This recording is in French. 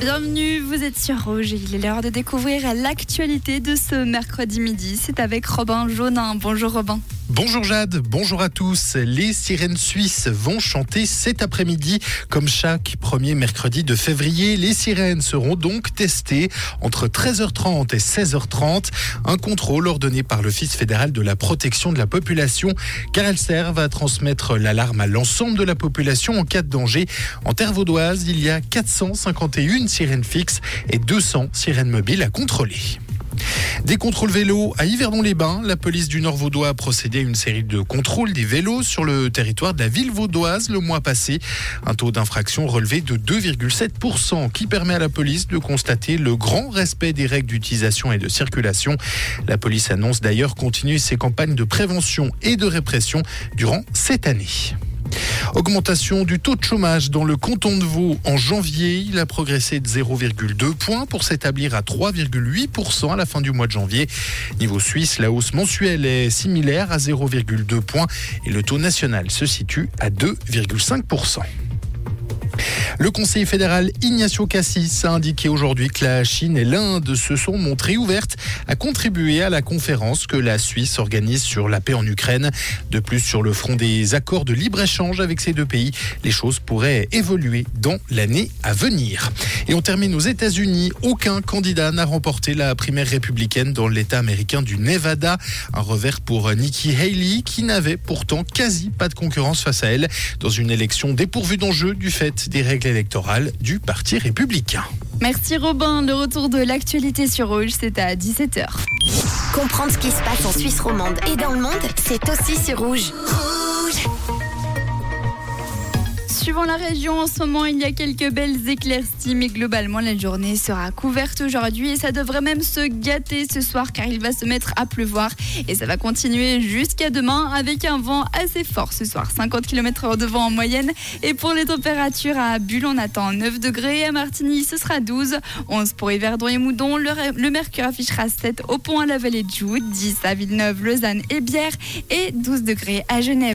Bienvenue, vous êtes sur Rouge. Il est l'heure de découvrir l'actualité de ce mercredi midi. C'est avec Robin Jaunin. Bonjour Robin. Bonjour Jade, bonjour à tous. Les sirènes suisses vont chanter cet après-midi. Comme chaque premier mercredi de février, les sirènes seront donc testées entre 13h30 et 16h30. Un contrôle ordonné par l'Office fédéral de la protection de la population car elles servent à transmettre l'alarme à l'ensemble de la population en cas de danger. En terre vaudoise, il y a 451 sirènes fixes et 200 sirènes mobiles à contrôler. Des contrôles vélos à Yverdon-les-Bains. La police du Nord vaudois a procédé à une série de contrôles des vélos sur le territoire de la ville vaudoise le mois passé. Un taux d'infraction relevé de 2,7% qui permet à la police de constater le grand respect des règles d'utilisation et de circulation. La police annonce d'ailleurs continuer ses campagnes de prévention et de répression durant cette année. Augmentation du taux de chômage dans le canton de Vaud en janvier. Il a progressé de 0,2 points pour s'établir à 3,8% à la fin du mois de janvier. Niveau suisse, la hausse mensuelle est similaire à 0,2 points et le taux national se situe à 2,5%. Le conseiller fédéral Ignacio Cassis a indiqué aujourd'hui que la Chine et l'Inde se sont montrées ouvertes à contribuer à la conférence que la Suisse organise sur la paix en Ukraine. De plus, sur le front des accords de libre-échange avec ces deux pays, les choses pourraient évoluer dans l'année à venir. Et on termine aux États-Unis. Aucun candidat n'a remporté la primaire républicaine dans l'État américain du Nevada. Un revers pour Nikki Haley qui n'avait pourtant quasi pas de concurrence face à elle dans une élection dépourvue d'enjeux du fait des règles électorales du Parti républicain. Merci Robin. Le retour de l'actualité sur Rouge, c'est à 17h. Comprendre ce qui se passe en Suisse romande et dans le monde, c'est aussi sur Rouge. Rouge Suivant la région, en ce moment, il y a quelques belles éclaircies, mais globalement, la journée sera couverte aujourd'hui et ça devrait même se gâter ce soir car il va se mettre à pleuvoir et ça va continuer jusqu'à demain avec un vent assez fort ce soir, 50 km/h de vent en moyenne. Et pour les températures à Bulle, on attend 9 degrés, à Martigny, ce sera 12, 11 pour Yverdon et Moudon, le, mercure affichera 7 au pont à la vallée de Joux, 10 à Villeneuve, Lausanne et Bière et 12 degrés à Genève.